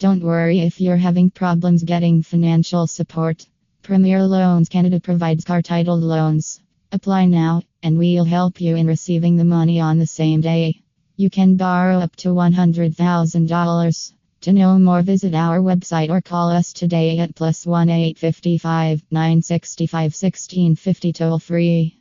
Don't worry if you're having problems getting financial support. Premier Loans Canada provides car titled loans. Apply now, and we'll help you in receiving the money on the same day. You can borrow up to $100,000. To know more, visit our website or call us today at plus 1 855 965 1650 toll free.